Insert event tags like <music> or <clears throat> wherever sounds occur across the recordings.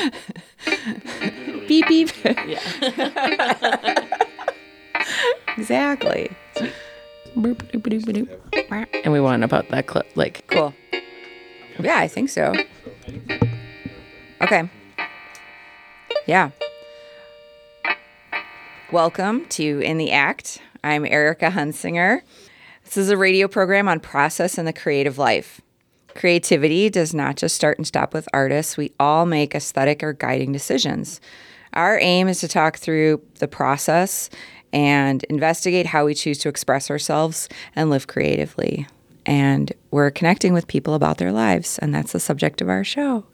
<laughs> beep beep. Yeah. <laughs> exactly. And we want about that clip, like Cool. Yeah, I think so. Okay. Yeah. Welcome to In the Act. I'm Erica Hunsinger. This is a radio program on process and the creative life. Creativity does not just start and stop with artists. We all make aesthetic or guiding decisions. Our aim is to talk through the process and investigate how we choose to express ourselves and live creatively. And we're connecting with people about their lives, and that's the subject of our show.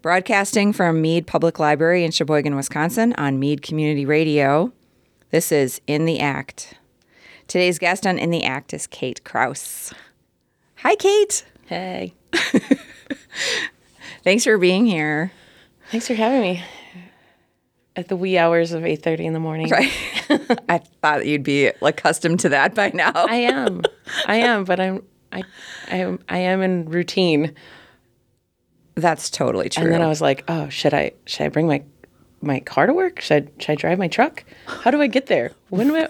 Broadcasting from Mead Public Library in Sheboygan, Wisconsin on Mead Community Radio. This is In the Act. Today's guest on In the Act is Kate Kraus. Hi, Kate. Hey, <laughs> Thanks for being here. thanks for having me at the wee hours of eight thirty in the morning. Right. <laughs> I thought you'd be accustomed to that by now. I am, <laughs> I am, but I'm, I, I am, I am in routine. That's totally true. And then I was like, oh, should I, should I bring my, my car to work? Should I, should I drive my truck? How do I get there? When am I,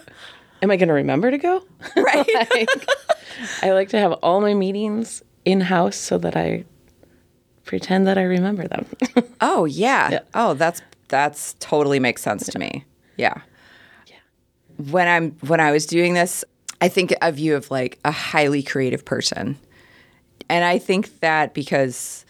am I going to remember to go? right. like, I like to have all my meetings in house so that I pretend that I remember them. <laughs> Oh yeah. Yeah. Oh, that's that's totally makes sense to me. Yeah. Yeah. When I'm when I was doing this, I think of you of like a highly creative person. And I think that because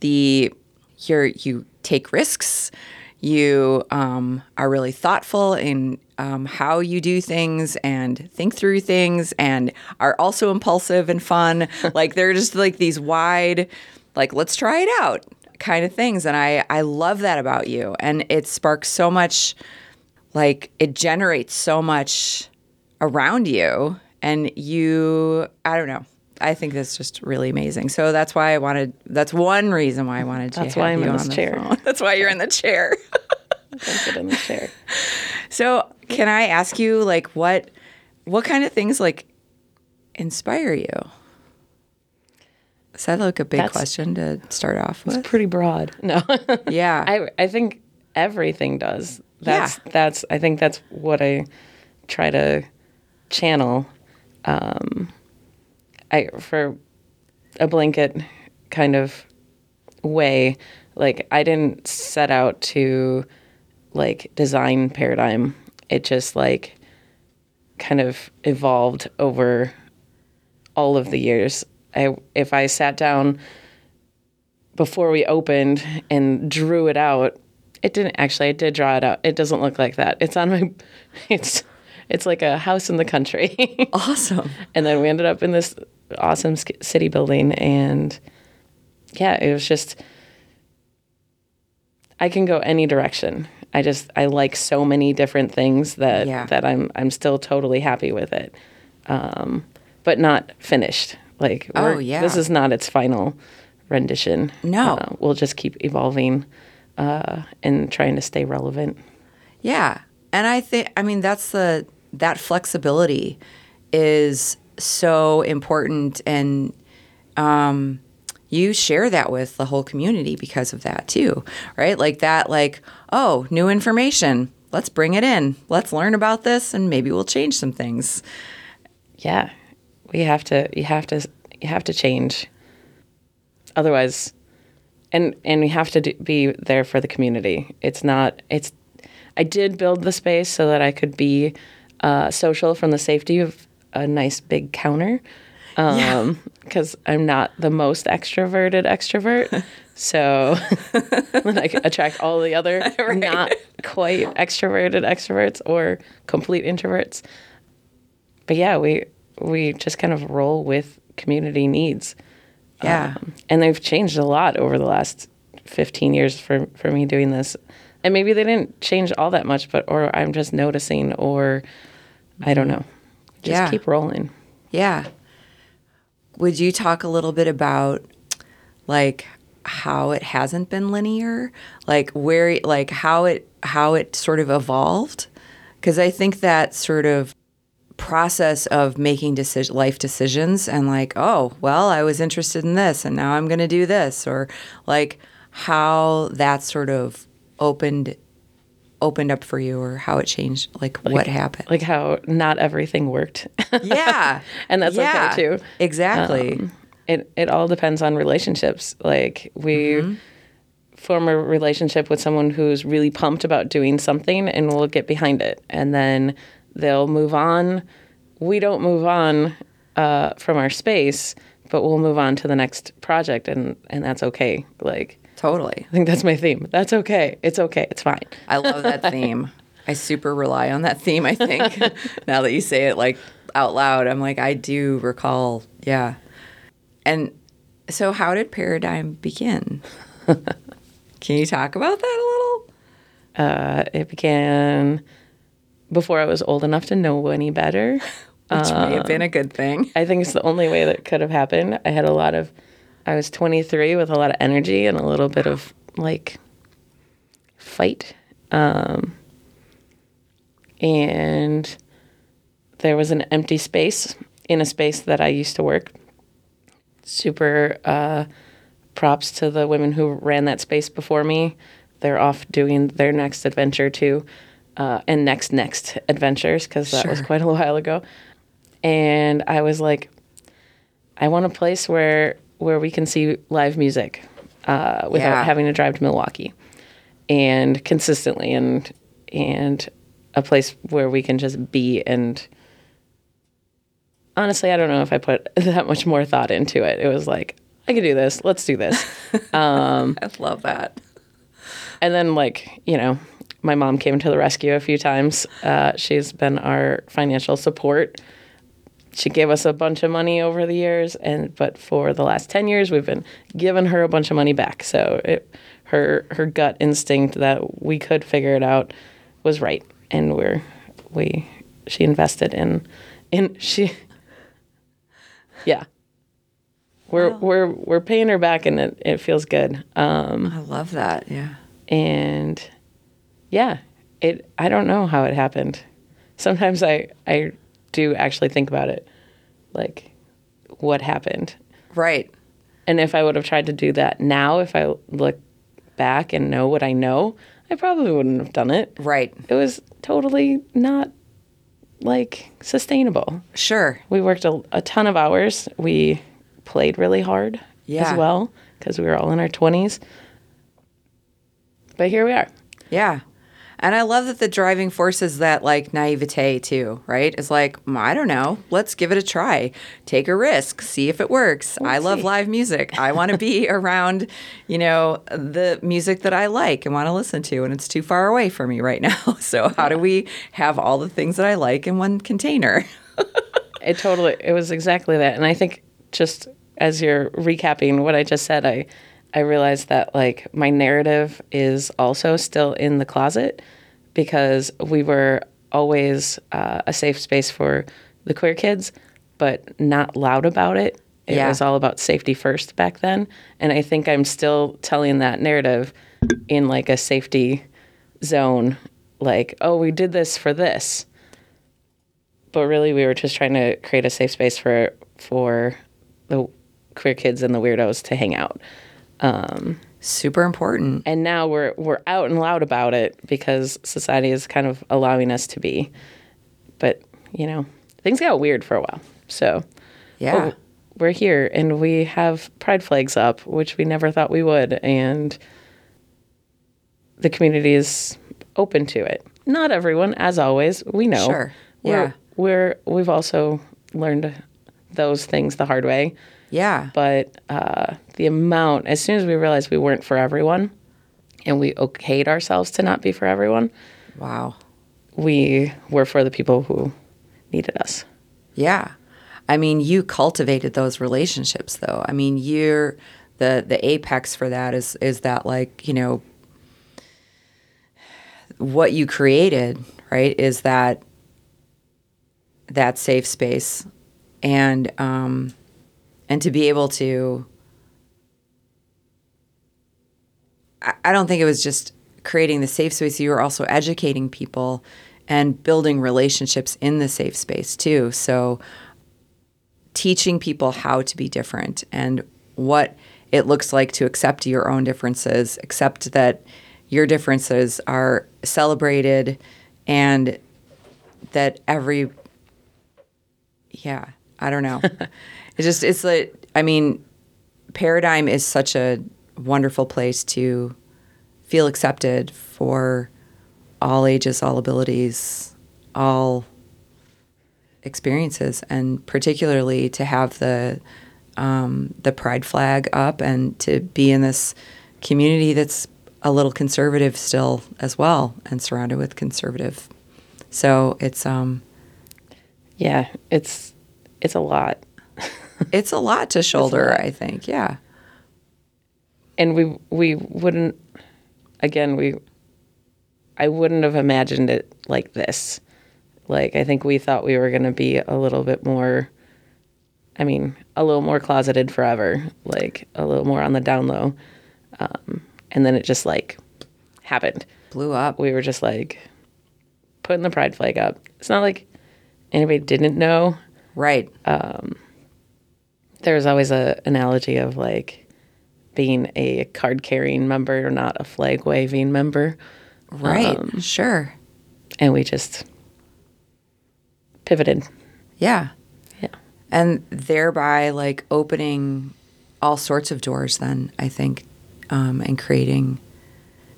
the you're you take risks, you um, are really thoughtful in um, how you do things and think through things, and are also impulsive and fun. <laughs> like they're just like these wide, like let's try it out kind of things, and I I love that about you, and it sparks so much, like it generates so much around you, and you I don't know. I think that's just really amazing. So that's why I wanted. That's one reason why I wanted to. That's why I'm in this the chair. phone. <laughs> That's why you're in the chair. <laughs> Don't sit in the chair. So, can I ask you like what what kind of things like inspire you? Is that like a big That's- question to start off with? It's pretty broad. No. <laughs> Yeah. I I think everything does. That's that's I think that's what I try to channel. Um, I for a blanket kind of way. Like I didn't set out to like design paradigm. It just like kind of evolved over all of the years. I if I sat down before we opened and drew it out, it didn't actually. I did draw it out. It doesn't look like that. It's on my. <laughs> It's it's like a house in the country. <laughs> awesome. and then we ended up in this awesome city building, and yeah, it was just. I can go any direction. I just I like so many different things that Yeah. that I'm I'm still totally happy with it, um, but not finished. Like Oh, yeah. this is not its final rendition. No. Uh, we'll just keep evolving uh, and trying to stay relevant. Yeah. And I think I mean that's the that flexibility is so important and um you share that with the whole community because of that too, right? Like that like, oh, new information. Let's bring it in. Let's learn about this and maybe we'll change some things. Yeah, we have to. You have to. You have to change. Otherwise, and and we have to do, be there for the community. It's not. It's. I did build the space so that I could be uh, social from the safety of a nice big counter. Um, because <laughs> I'm not the most extroverted extrovert, <laughs> so <laughs> then I attract all the other not quite extroverted extroverts or complete introverts but yeah, we we just kind of roll with community needs. Yeah. Um, and they've changed a lot over the last 15 years for for me doing this. And maybe they didn't change all that much, but or I'm just noticing or I don't know. Just Yeah. keep rolling. Yeah. Would you talk a little bit about like how it hasn't been linear? Like where like how it how it sort of evolved? Cuz I think that sort of process of making decision life decisions and like, oh, well, I was interested in this and now I'm going to do this or like how that sort of opened opened up for you or how it changed like, what happened like how not everything worked yeah <laughs> and that's Yeah, okay too exactly Um, it it all depends on relationships. Like we Mm-hmm. form a relationship with someone who's really pumped about doing something and we'll get behind it. And then they'll move on. We don't move on uh, from our space, but we'll move on to the next project and and that's okay. Like totally I think that's my theme. That's okay. It's okay. It's fine. i love that theme <laughs> i super rely on that theme i think <laughs> now that you say it like out loud i'm like i do recall yeah and so how did paradigm begin <laughs> can you talk about that a little Uh, it began before I was old enough to know any better. which may have been a good thing I think it's the only way that could have happened. I had a lot of, I was 23 with a lot of energy and a little bit of like fight. Um, and there was an empty space in a space that I used to work. Super uh, props to the women who ran that space before me. They're off doing their next adventure too, uh, and next next adventures because that was quite a while ago. And I was like, I want a place where where we can see live music uh, without Yeah. having to drive to Milwaukee, and consistently, and and a place where we can just be and honestly, I don't know if I put <laughs> that much more thought into it. It was like, I can do this. Let's do this. <laughs> i love that and then, like, you know, my mom came to the rescue a few times. Uh, she's been our financial support. She gave us a bunch of money over the years, and but for the last ten years, we've been giving her a bunch of money back. So it, her her gut instinct that we could figure it out was right, and we're we she invested in in <laughs> she yeah. We're we're we're paying her back and it, it feels good. Um i love that yeah. and yeah it i don't know how it happened. Sometimes i i do actually think about it like what happened right and if i would have tried to do that now if i look back and know what i know i probably wouldn't have done it right it was totally not like sustainable sure we worked a, a ton of hours. We played really hard Yeah. as well because we were all in our 20s. But here we are. Yeah. And I love that the driving force is that like naivete too, right? It's like, "Mm, I don't know, let's give it a try. Take a risk, see if it works. I love see. live music. I want to be <laughs> around, you know, the music that I like and want to listen to and it's too far away for me right <laughs> now. So how do we have all the things that I like in one container? <laughs> It totally, it was exactly that. And I think just as you're recapping what I just said, I, I realized that like my narrative is also still in the closet because we were always uh, a safe space for the queer kids, but not loud about it. It Yeah. was all about safety first back then. And I think I'm still telling that narrative in like a safety zone, like, oh, we did this for this. But really we were just trying to create a safe space for for the queer kids and the weirdos to hang out. Super important. And now we're we're out and loud about it because society is kind of allowing us to be. But, you know, things got weird for a while. So Yeah. we're here and we have pride flags up, which we never thought we would, and the community is open to it. Not everyone, as always. We know. Sure. We're, Yeah. we're we've also learned those things the hard way, Yeah. but uh, the amount as soon as we realized we weren't for everyone, and we okayed ourselves to not be for everyone, Wow. we were for the people who needed us. Yeah. I mean, you cultivated those relationships though. I mean, you're the the apex for that is is that like, you know, what you created, right? Is that that safe space and um and to be able to I, don't think it was just creating the safe space, you were also educating people and building relationships in the safe space too. So teaching people how to be different and what it looks like to accept your own differences, accept that your differences are celebrated and that every yeah, I don't know. <laughs> it's just it's like I mean, paradigm is such a wonderful place to feel accepted for all ages, all abilities, all experiences, and particularly to have the um, the pride flag up and to be in this community that's a little conservative still as well and surrounded with conservative. So it's um yeah, it's it's a lot. It's a lot to shoulder, lot. I think. Yeah. And we we wouldn't again, we I wouldn't have imagined it like this. Like I think we thought we were going to be a little bit more I mean, a little more closeted forever, like a little more on the down low. Um, and then it just like happened. Blew up. We were just like putting the pride flag up. It's not like anybody didn't know. Right. Um, there was always a analogy of like being a card carrying member, or not a flag waving member. Right. Um, sure. And we just pivoted. Yeah. Yeah. And thereby like opening all sorts of doors then, I think, um, and creating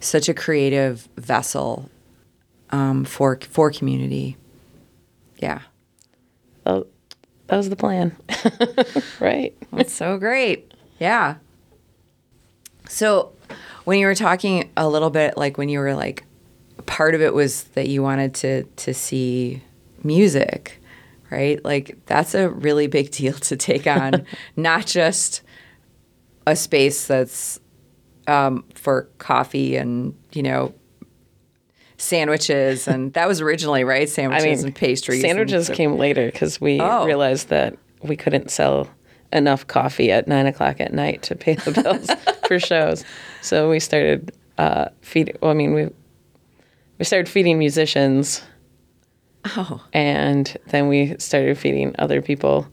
such a creative vessel um, for for community. Yeah. Oh, that was the plan, <laughs> right? That's so great. Yeah. So, when you were talking a little bit, like when you were like, part of it was that you wanted to to see music, right? Like that's a really big <laughs> deal to take on, <laughs> not just a space that's um, for coffee and you know sandwiches and that was originally right sandwiches <laughs> I mean, and pastries sandwiches and came later because we oh. realized that we couldn't sell enough coffee at nine o'clock at night to pay the bills <laughs> for shows so we started uh, feeding well i mean we we started feeding musicians oh and then we started feeding other people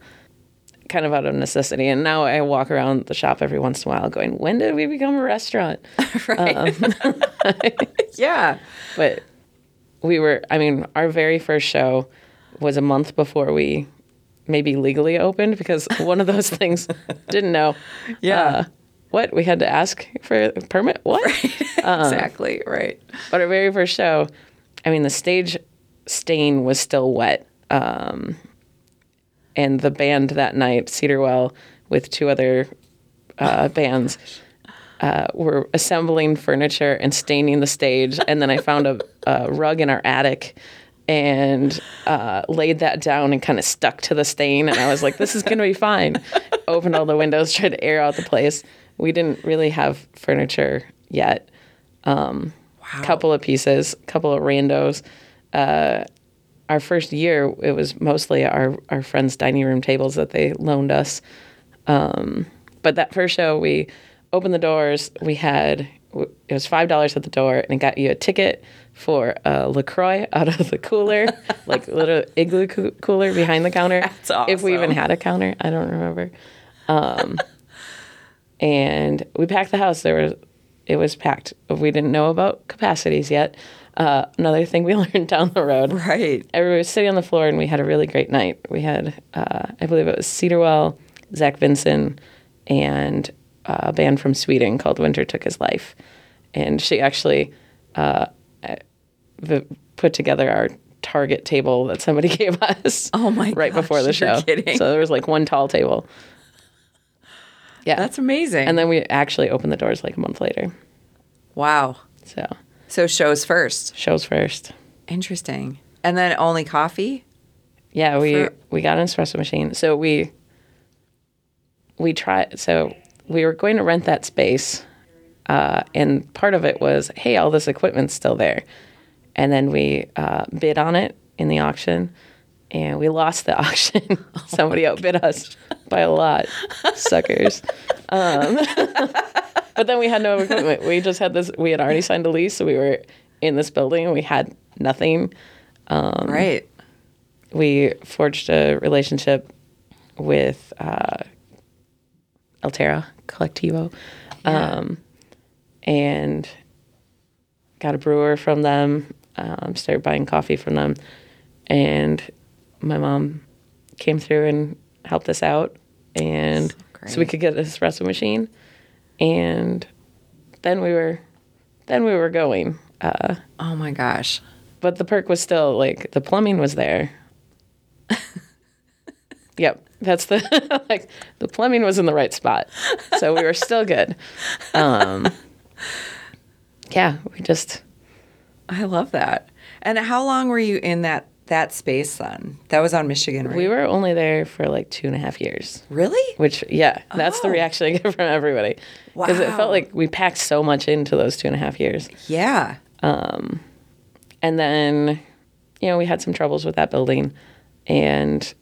kind of out of necessity. And now I walk around the shop every once in a while going, when did we become a restaurant? <laughs> right. Um, <laughs> yeah. But we were, I mean, our very first show was a month before we maybe legally opened because <laughs> one of those things didn't know. Yeah. Uh, what? We had to ask for a permit? What? Right. Um, exactly. Right. But our very first show, I mean, the stage stain was still wet. Um, and the band that night, Cedarwell, with two other uh, bands, uh, were assembling furniture and staining the stage. And then I found a, a rug in our attic and uh, laid that down and kind of stuck to the stain. And I was like, this is going to be fine. <laughs> Opened all the windows, tried to air out the place. We didn't really have furniture yet. Um, wow. Couple of pieces, couple of randos. Uh, our first year, it was mostly our, our friends' dining room tables that they loaned us. Um, but that first show, we opened the doors. We had it was five dollars at the door, and it got you a ticket for a Lacroix out of the cooler, <laughs> like a little igloo co- cooler behind the counter. <laughs> That's awesome. If we even had a counter, I don't remember. <laughs> Um, and we packed the house. There was it was packed. We didn't know about capacities yet. Uh, another thing we <laughs> learned down the road. Right. Everybody was sitting on the floor and we had a really great night. We had, uh, I believe it was Cedarwell, Zach Vinson, and uh, a band from Sweden called Winter Took His Life. And she actually uh, put together our target table that somebody <laughs> gave us. Oh my! Right gosh, before the show. Kidding. So there was like one tall table. Yeah, that's amazing. And then we actually opened the doors like a month later. Wow. So so shows first. Shows first. Interesting. And then only coffee? Yeah, we For- we got an espresso machine. So we we tried so we were going to rent that space. Uh, and part of it was, hey, all this equipment's still there. And then we uh, bid on it in the auction and we lost the <laughs> auction. Somebody outbid us by a lot. Suckers. <laughs> Um, <laughs> but then we had no equipment. We just had this. We had already signed a lease, so we were in this building and we had nothing. Um, right. We forged a relationship with uh, Alterra Colectivo, um, and got a brewer from them. Um, started buying coffee from them, and my mom came through and helped us out, and so, we could get an espresso machine, and then we were, then we were going. Uh, Oh my gosh. but the perk was still like the plumbing was there. <laughs> yep, that's the <laughs> like the plumbing was in the right spot, so we were still good. Um, yeah, we just I love that. And how long were you in that that space then? That was on Michigan, right? we were only there for like two and a half years. really? Which yeah, that's the Oh. reaction I get <laughs> from everybody because it felt like we packed so much into those two and a half years. Yeah. Um, And then, you know, we had some troubles with that building, and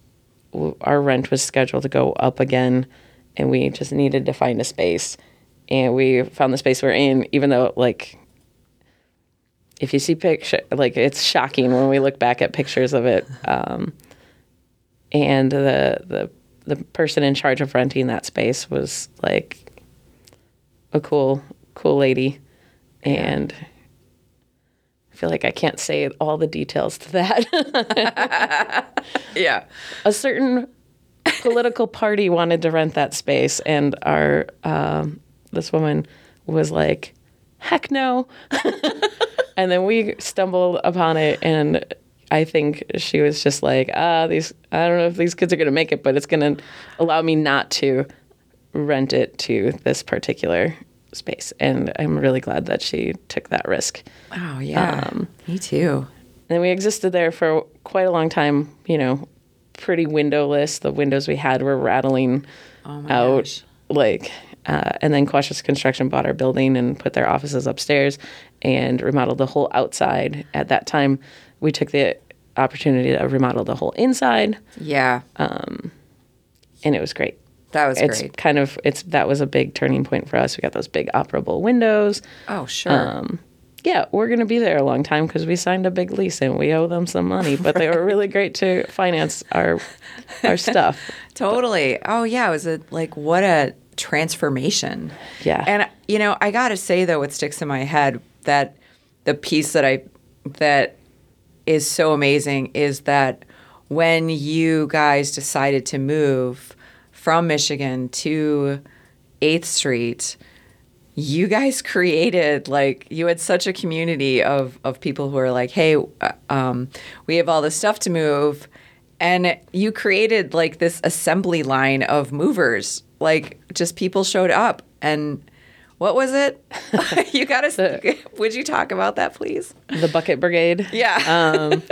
w- our rent was scheduled to go up again, and we just needed to find a space. And we found the space we're in, even though, like, if you see picture, like, it's shocking when we look back at pictures of it. Um, and the the the person in charge of renting that space was like a cool cool lady, and I feel like I can't say all the details to that. <laughs> Yeah. a certain political party wanted to rent that space, and our um, this woman was like, "Heck no!" <laughs> and then we stumbled upon it, and I think she was just like, "Ah, these I don't know if these kids are gonna make it, but it's gonna allow me not to rent it to this particular." space and i'm really glad that she took that risk Oh yeah. Um, Me too. and we existed there for quite a long time, you know, pretty windowless. The windows we had were rattling Oh out. gosh. Like, uh, and then Cautious Construction bought our building and put their offices upstairs and remodeled the whole outside. At that time, we took the opportunity to remodel the whole inside, Yeah. and it was great. that was It's great. kind of it's that was a big turning point for us. We got those big operable windows. Oh sure. um, yeah, we're going to be there a long time because we signed a big lease and we owe them some money. But they were really great to finance our our stuff. <laughs> Totally. Oh yeah, it was a like what a transformation. Yeah. And you know, I got to say though what sticks in my head that the piece that I that is so amazing is that when you guys decided to move from Michigan to 8th Street, you guys <laughs> created like you had such a community of of people who are like, "Hey, uh, um, we have all this stuff to move." And you created like this assembly line of movers. Like just people showed up and what was it? <laughs> <laughs> you got to <laughs> Would you talk about that please? The Bucket Brigade. Yeah. Um,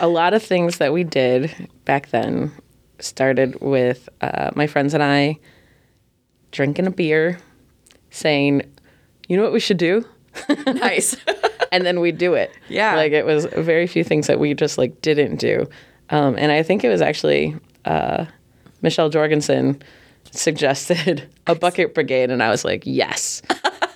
a lot of things that we did back then started with uh, my friends and I drinking a beer, saying, "You know what we should do." nice. and then we'd do it. Yeah. Like it was very few things that we just like didn't do. Um, and I think it was actually uh, Michelle Jorgensen suggested a bucket brigade, and I was like, yes,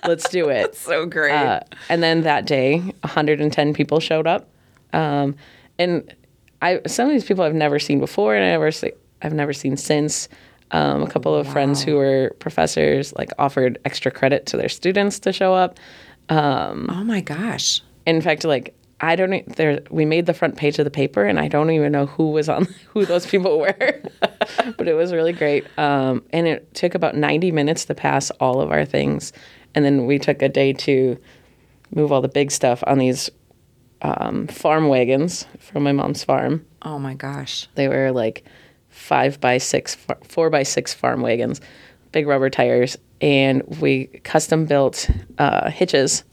let's do it. <laughs> so great. Uh, and then that day, 110 people showed up, um, and I some of these people I've never seen before, and I never see, I've never seen since. Um, a couple of friends who were professors like offered extra credit to their students to show up oh my gosh. in fact like i don't there we made the front page of the paper and i don't even know who was on <laughs> who those people were. <laughs> But it was really great. Um, and it took about 90 minutes to pass all of our things. And then we took a day to move all the big stuff on these um, farm wagons from my mom's farm. Oh my gosh. they were like five by six, four by six farm wagons, big rubber tires, and we custom built uh, hitches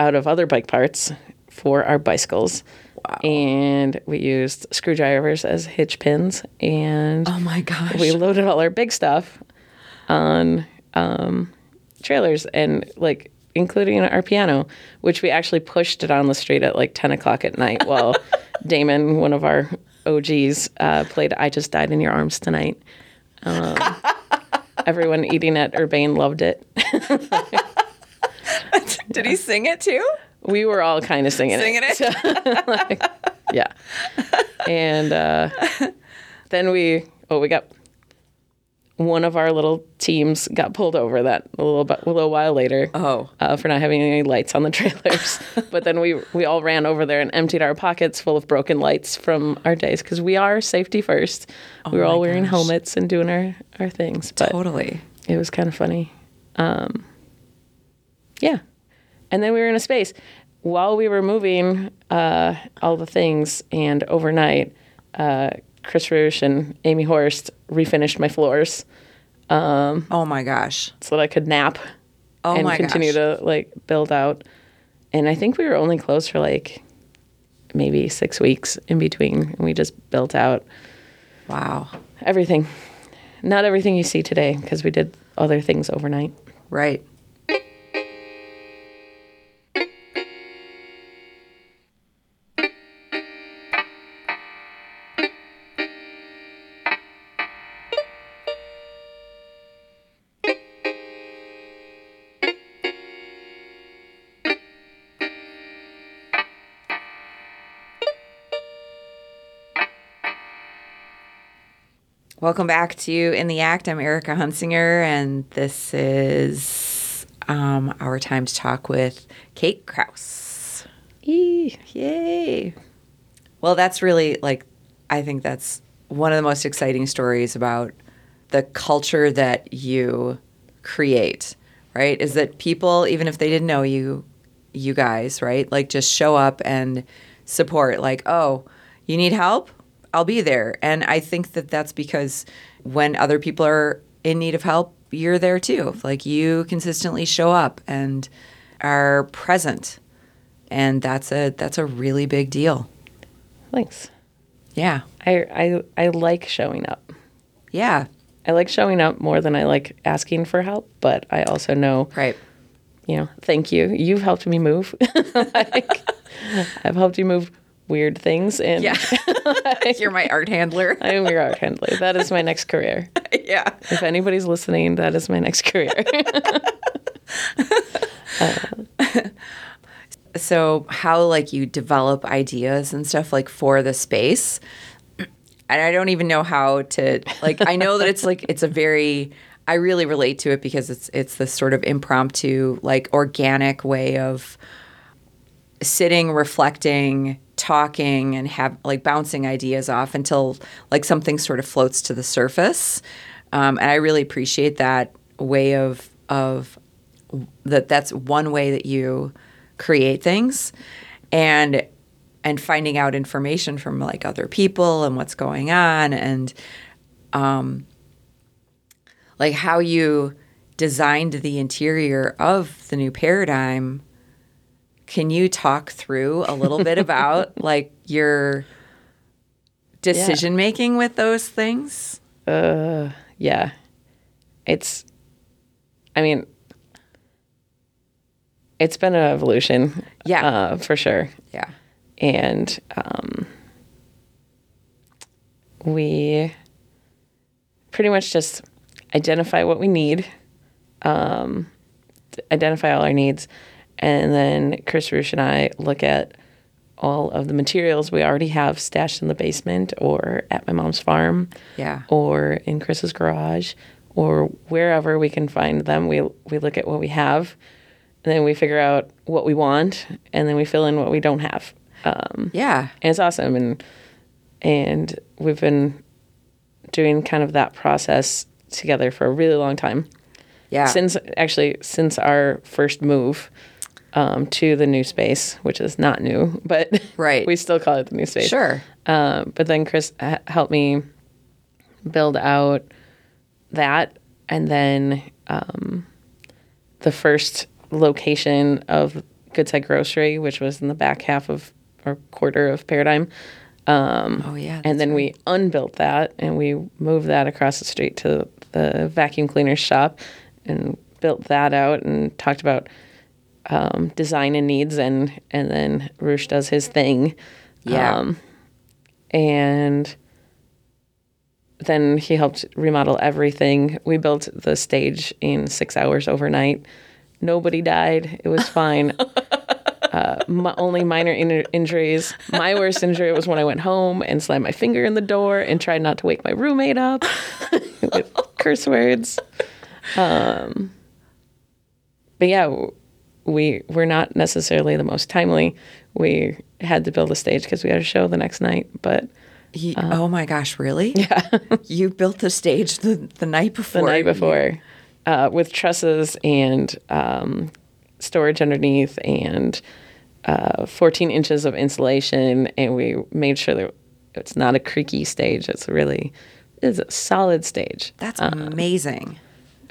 out of other bike parts for our bicycles. Wow. And we used screwdrivers as hitch pins, and Oh my gosh. we loaded all our big stuff on um, trailers and like including our piano, which we actually pushed it on the street at like 10 o'clock at night while <laughs> Damon, one of our OGs, uh, played I Just Died in Your Arms Tonight. Um, <laughs> everyone eating at Urbane loved it. <laughs> Did he sing it too? We were all kind of singing, Singing it. it? <laughs> Like, yeah. And uh, then we, oh, we got, one of our little teams got pulled over that a little a little while later. Oh. uh, for not having any lights on the <laughs> trailers. but then we we all ran over there and emptied our pockets full of broken lights from our days because we are safety first. we were Oh all wearing gosh. helmets and doing our our things. But Totally. it was kind of funny. Um, yeah. And then we were in a space while we were moving uh, all the things, and overnight, uh, Chris Roosh and Amy Horst refinished my floors Oh my gosh. so that I could nap Oh and my continue gosh. to like build out. And I think we were only closed for like maybe six weeks in between, and we just built out Wow. everything. Not everything you see today because we did other things overnight. Right. Welcome back to In the Act. I'm Erica Hunsinger, and this is um, our time to talk with Kate Kraus. Eee. Yay. Well, that's really like, I think that's one of the most exciting stories about the culture that you create, right? Is that people, even if they didn't know you, you guys, right? Like just show up and support, like, oh, you need help? I'll be there. And I think that that's because when other people are in need of help, you're there too. Like you consistently show up and are present and that's a that's a really big deal. Thanks. Yeah, I, I I like showing up. yeah, I like showing up more than I like asking for help, but I also know, right. you know, thank you. You've helped me move. <laughs> like, <laughs> I've helped you move weird things, and Yeah, <laughs> you're my art handler. <laughs> I am your art handler. That is my next career. <laughs> yeah, If anybody's listening, that is my next career. Uh, so how like you develop ideas and stuff like for the space and i don't even know how to like i know that it's like it's a very i really relate to it because it's it's this sort of impromptu like organic way of sitting reflecting talking and have like bouncing ideas off until like something sort of floats to the surface. Um, and i really appreciate that way of of that that's one way that you create things. And and finding out information from like other people and what's going on and um like how you designed the interior of the new paradigm can you talk through a little bit about <laughs> like your decision making with those things uh, yeah. It's, I mean, it's been an evolution. Yeah. Uh, for sure. yeah and um, we pretty much just identify what we need, um, identify all our needs, and then Chris Roosh and I look at all of the materials we already have stashed in the basement or at my mom's farm yeah or in Chris's garage or wherever we can find them. We we look at what we have, and then we figure out what we want, and then we fill in what we don't have. Um, yeah and it's awesome, and and we've been doing kind of that process together for a really long time. yeah Since actually since our first move um, to the new space, which is not new, <laughs> but Right. we still call it the new space. sure Um, but then Chris h- helped me build out that, and then um, the first location of Goodside Grocery, which was in the back half of or quarter of Paradigm. oh yeah and then we unbuilt that and we moved that across the street to the vacuum cleaner shop and built that out and talked about um, design and needs and and then Roosh does his thing. Yeah. Um, and then he helped remodel everything. We built the stage in six hours overnight. Nobody died. It was fine. <laughs> uh, my, only minor in- injuries. My worst injury was when I went home and slammed my finger in the door and tried not to wake my roommate up <laughs> with curse words. Um, but yeah, we were not necessarily the most timely. We had to build a stage because we had a show the next night, but You- oh my gosh, really? <laughs> Yeah. <laughs> you built the stage the, the night before. the night before uh, with trusses and um, storage underneath and uh, 14 inches of insulation and we made sure that it's not a creaky stage it's really it's a solid stage That's amazing.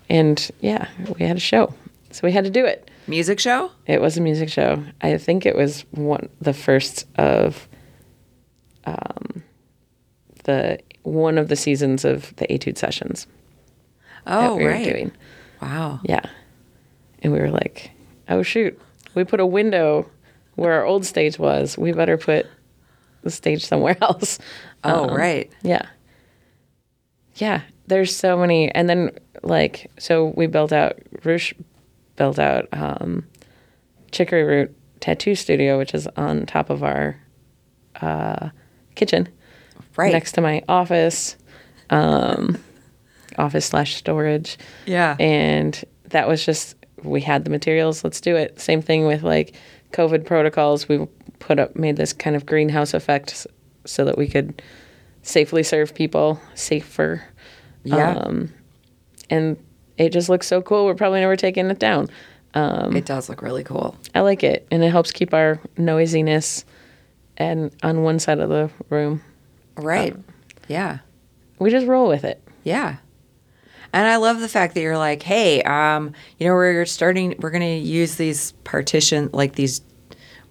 and yeah we had a show so we had to do it Music show? it was a music show i think it was one the first of um, the one of the seasons of the etude sessions that Oh, we were right. doing Wow. Yeah. And we were like, oh, shoot. We put a window where our old stage was. We better put the stage somewhere <laughs> else. Oh, Um, right. Yeah. Yeah. There's so many. And then, like, so we built out, Roosh built out um, Chicory Root Tattoo Studio, which is on top of our uh, kitchen Right. next to my office, um, <laughs> office slash storage. Yeah. And that was just, we had the materials, let's do it. Same thing with like COVID protocols. We put up, made this kind of greenhouse effect s- so that we could safely serve people, safer. yeah. Um, and it just looks so cool. We're probably never taking it down. it does look really cool. I like it. And it helps keep our noisiness and on one side of the room. Right. yeah. We just roll with it. Yeah. And I love the fact that you're like, hey, um, you know, we're starting, we're going to use these partition, like these,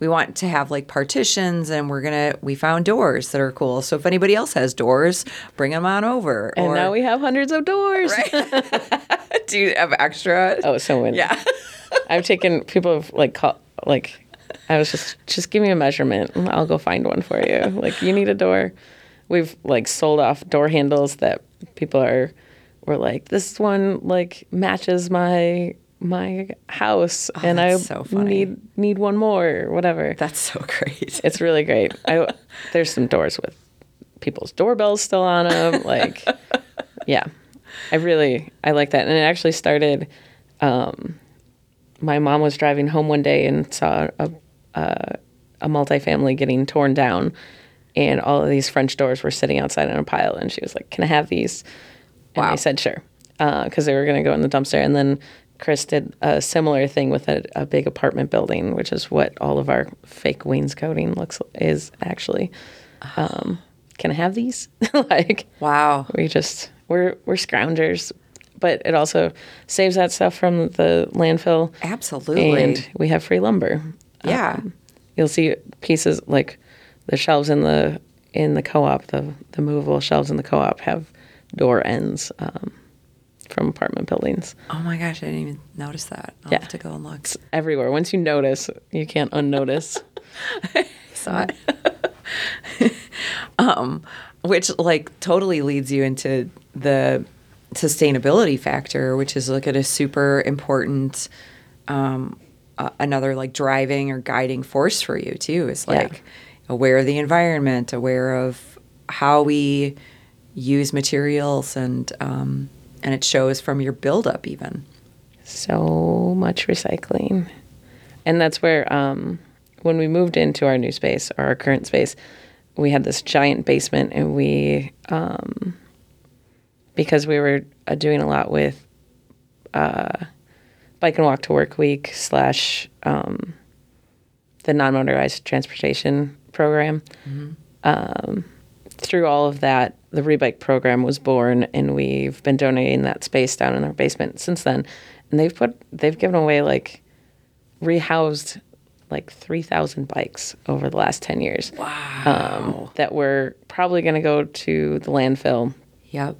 we want to have like partitions and we're to, we found doors that are cool. So if anybody else has doors, bring them on over. And now we have hundreds of doors. right <laughs> do you have extra? Oh, so many. Yeah. <laughs> I've taken people have like call, like I was just just give me a measurement and I'll go find one for you. <laughs> Like you need a door. We've like sold off door handles that people are were like this one like matches my my house and I Oh, so need need one more or whatever. That's so great. It's really great. I <laughs> there's some doors with people's doorbells still on them. Like, <laughs> yeah, I really I like that. And it actually started. Um, my mom was driving home one day and saw a a, a multifamily getting torn down, and all of these French doors were sitting outside in a pile. And she was like, "Can I have these?" And Wow. I said, "Sure," because they were going to go in the dumpster. And then Chris did a similar thing with a, a big apartment building, which is what all of our fake wainscoting looks is actually. Um, can I have these? <laughs> like, Wow. we just we're we're scroungers, but it also saves that stuff from the landfill, Absolutely. and we have free lumber. yeah. Um, you'll see pieces like the shelves in the in the co-op, the the movable shelves in the co-op have door ends um, from apartment buildings oh my gosh, I didn't even notice that. I'll Yeah. have to go and look. everywhere. Once you notice, you can't unnotice. <laughs> saw it. <laughs> um, which like totally leads you into the sustainability factor, which is like a super important, um, uh, another like driving or guiding force for you too. Is Yeah. like aware of the environment, aware of how we use materials, and um, and it shows from your buildup even. so much recycling. And that's where, um, when we moved into our new space, or our current space, we had this giant basement, and we, um, because we were uh, doing a lot with uh, bike and walk to work week slash um, the non motorized transportation program. Um, through all of that, the Rebike program was born, and we've been donating that space down in our basement since then. And they've put they've given away like rehoused like three thousand bikes over the last ten years. Wow! Um, that were probably going to go to the landfill. Yep.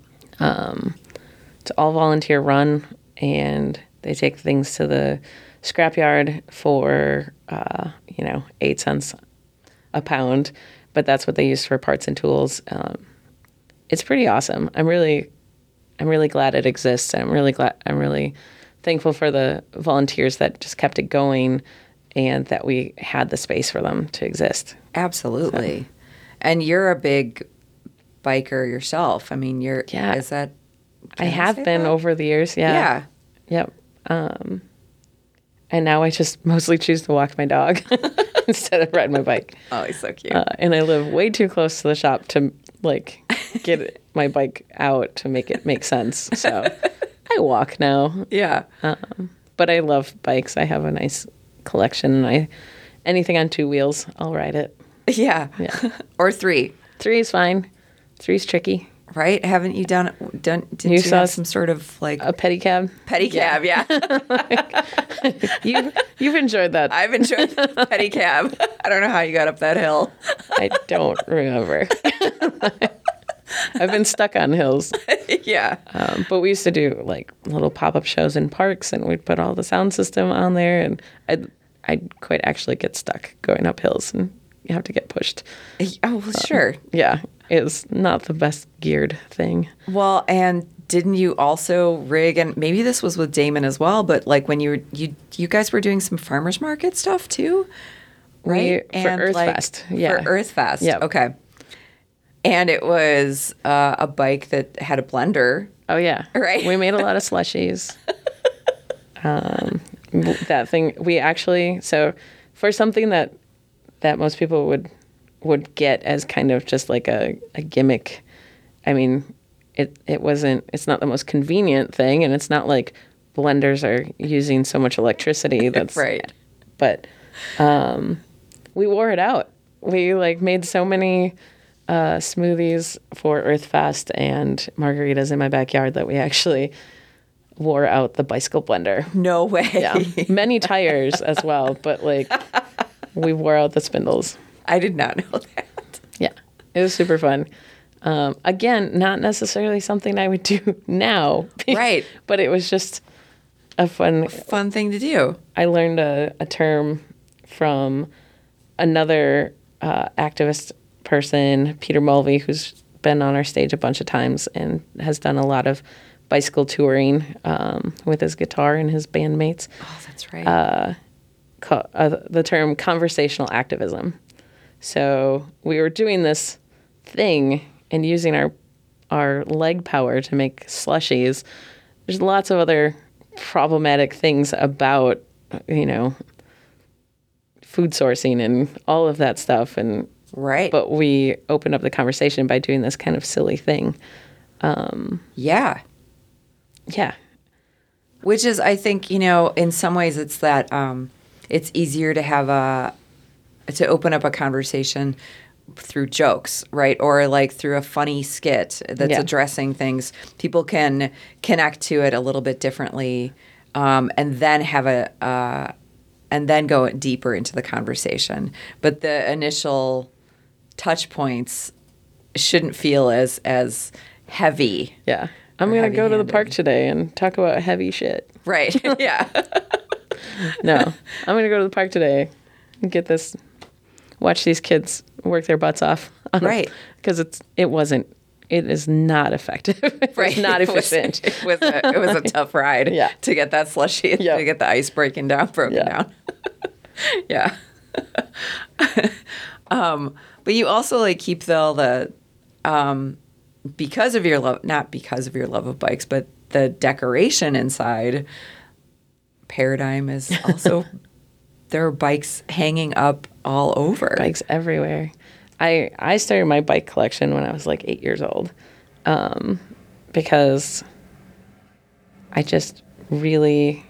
It's all volunteer run, and they take things to the scrapyard for uh, you know eight cents a pound, but that's what they use for parts and tools. Um, it's pretty awesome. I'm really, I'm really glad it exists. I'm really glad. I'm really thankful for the volunteers that just kept it going, and that we had the space for them to exist. Absolutely. And you're a big biker yourself. I mean, you're Yeah. is that I have been that? over the years. Yeah. Yeah. Yep. Um, and now I just <laughs> mostly choose to walk my dog <laughs> <laughs> instead of ride my bike. Oh, he's so cute. Uh, and I live way too close to the shop to like get <laughs> my bike out to make it make sense. So I walk now. yeah. But I love bikes. I have a nice collection and I anything on two wheels, I'll ride it. yeah. Yeah. <laughs> or three. Three is fine. Three's tricky. Right? Haven't you done done? Did You you, saw have some sort of like A pedicab. pedicab? Yeah, <laughs> <laughs> You've you've enjoyed that. I've enjoyed the <laughs> pedicab. I don't know how you got up that hill. I don't remember. I've been stuck on hills. yeah, Um, but we used to do like little pop up shows in parks, and we'd put all the sound system on there, and I'd I'd quite actually get stuck going up hills, and you have to get pushed. oh well, sure. Yeah, it's not the best geared thing. Well, and didn't you also rig? And maybe this was with Damon as well. But like when you were you you guys were doing some farmers market stuff too, right? We- for Earth like, Fest, yeah. for Earth Fest. Yep. Okay. And it was uh, a bike that had a blender. Oh yeah, Right. We made a lot of slushies. <laughs> um, that thing we actually so for something that that most people would would get as kind of just like a, a gimmick. I mean, it it wasn't. It's not the most convenient thing, and it's not like blenders are using so much electricity. <laughs> That's Right. But um, we wore it out. We like made so many uh, smoothies for Earth Fest and margaritas in my backyard that we actually wore out the bicycle blender. No way. Yeah, many tires as well, but like we wore out the spindles. I did not know <laughs> that. Yeah, it was super fun. Um, again, not necessarily something I would <laughs> do now, <laughs> Right. But it was just a fun. Fun thing to do. I learned a, a term from another uh, activist person, Peter Mulvey, who's been on our stage a bunch of times and has done a lot of bicycle touring um, with his guitar and his bandmates. Oh, that's right. ca- uh, the term conversational activism. So we were doing this thing and using our our leg power to make slushies. There's lots of other problematic things about you know food sourcing and all of that stuff and right. but we opened up the conversation by doing this kind of silly thing. yeah. Yeah. Which is, I think, you know, in some ways, it's that um, it's easier to have a to open up a conversation through jokes, right, or like through a funny skit that's Yeah. addressing things. People can connect to it a little bit differently, um, and then have a uh, and then go deeper into the conversation. But the initial touch points shouldn't feel as as heavy, Yeah. I'm going to go to the park today and talk about heavy shit. right? <laughs> yeah. <laughs> No, I'm gonna go to the park today and get this. Watch these kids work their butts off. Right. Because it's it wasn't. It is not effective. <laughs> It's right. not <laughs> It was- efficient. It was, a, it was a <laughs> tough ride Yeah. to get that slushy, Yeah. to get the ice breaking down, broken Yeah. down. yeah. um, but you also like keep the, all the, um, because of your love, not because of your love of bikes, but the decoration inside Paradigm is also, there are bikes hanging up all over. Bikes everywhere. I I started my bike collection when I was like eight years old, um, because I just really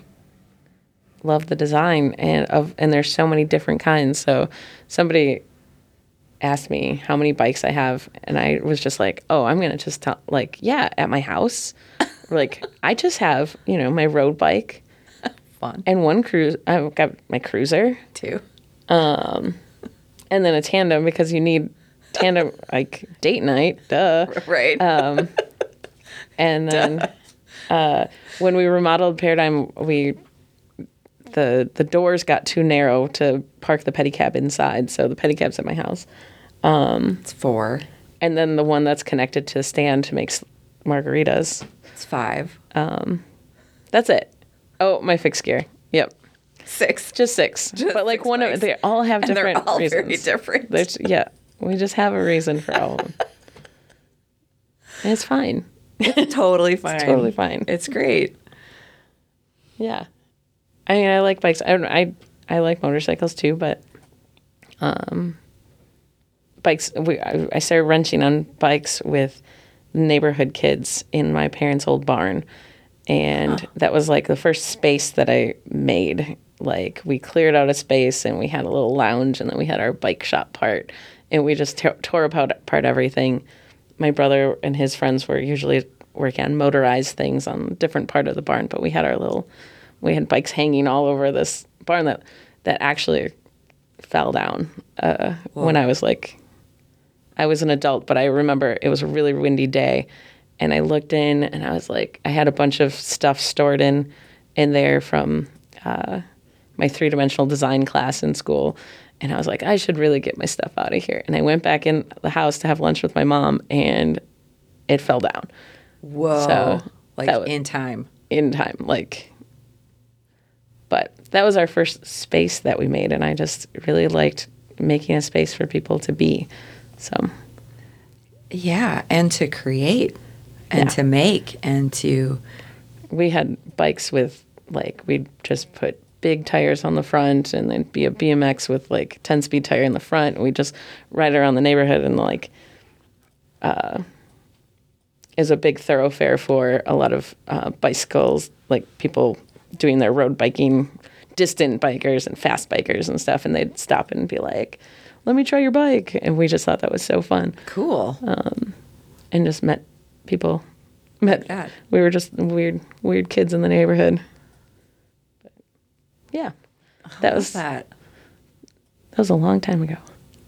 love the design and of and there's so many different kinds. So somebody asked me how many bikes I have, and I was just like, oh, I'm gonna just tell like yeah, at my house, <laughs> like I just have you know my road bike <laughs> Fun and one cruise. I've got my cruiser too. and then a tandem because you need tandem like date night, duh. <laughs> Right. Um, And then uh, when we remodeled Paradigm, we the the doors got too narrow to park the pedicab inside, so the pedicab's at my house. it's four. And then the one that's connected to the stand to make margaritas. It's five. That's it. Oh, my fixed gear. Yep, Six. just six. <laughs> Just but like six one of they all have And they're different all reasons. very different. There's, yeah, we just have a reason for all of them. <laughs> And it's fine. It's totally fine. totally fine. It's great. Yeah. I mean, I like bikes. I don't I I like motorcycles too, but um bikes we I I started wrenching on bikes with neighborhood kids in my parents' old barn. And that was like the first space that I made. Like we cleared out a space and we had a little lounge and then we had our bike shop part and we just tore tore apart, apart everything. My brother and his friends were usually working on motorized things on a different part of the barn, but we had our little we had bikes hanging all over this barn that that actually fell down uh, when I was like I was an adult, but I remember it was a really windy day, and I looked in and I was like, I had a bunch of stuff stored in in there from uh, my three dimensional design class in school, and I was like, I should really get my stuff out of here. And I went back in the house to have lunch with my mom, and it fell down Whoa. So, like was- in time. in time, like. But that was our first space that we made, and I just really liked making a space for people to be. So Yeah, and to create and Yeah. to make and to we had bikes with like we'd just put big tires on the front and then be a BMX with like 10 speed tire in the front. And we just ride around the neighborhood and like uh is a big thoroughfare for a lot of uh, bicycles like people doing their road biking distant bikers and fast bikers and stuff. And they'd stop and be like let me try your bike. And we just thought that was so fun. Cool. and just met people. Met that. we were just weird weird kids in the neighborhood yeah that was that. that. was a long time ago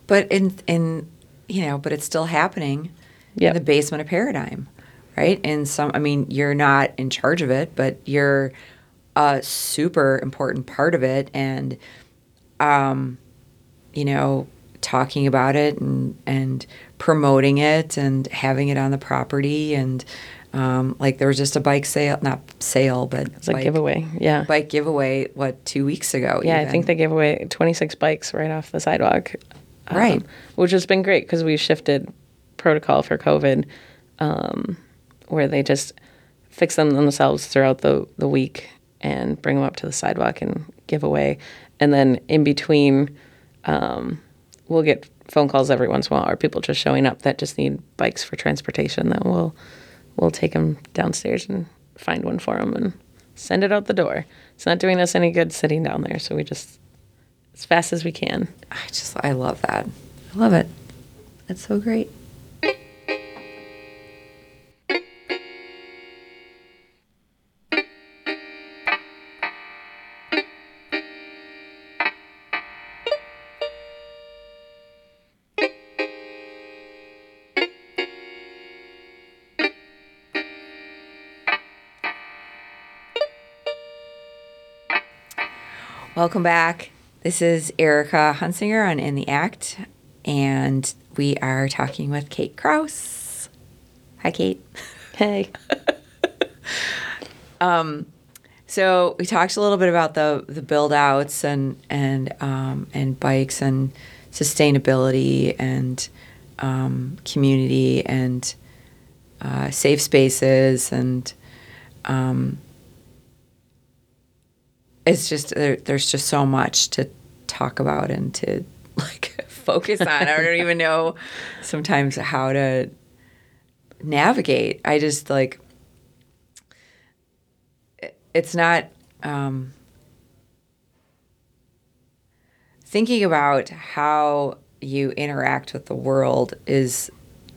But in in you know, but it's still happening Yep. in the basement of paradigm, right? And some I mean, you're not in charge of it, but you're a super important part of it and um you know, talking about it and and promoting it and having it on the property and um, like there was just a bike sale, not sale, but it's a bike, giveaway yeah bike giveaway. What two weeks ago? yeah i think they gave away 26 bikes right off the sidewalk um, Right. which has been great because we shifted protocol for covid um, where they just fix them themselves throughout the, the week and bring them up to the sidewalk and give away and then in between um, we'll get phone calls every once in a while or people just showing up that just need bikes for transportation that we'll we'll take them downstairs and find one for them and send it out the door it's not doing us any good sitting down there so we just as fast as we can I just I love that. I love it. That's so great. Welcome back. This is Erica Hunsinger on In the Act, and we are talking with Kate Kraus. Hi, Kate. hey <laughs> So we talked a little bit about the the build outs and and um, and bikes and sustainability and um, community and uh, safe spaces and um, it's just there, there's just so much to talk about and to <laughs> like focus on. I don't even know sometimes how to navigate. I just like it's not um, thinking about how you interact with the world is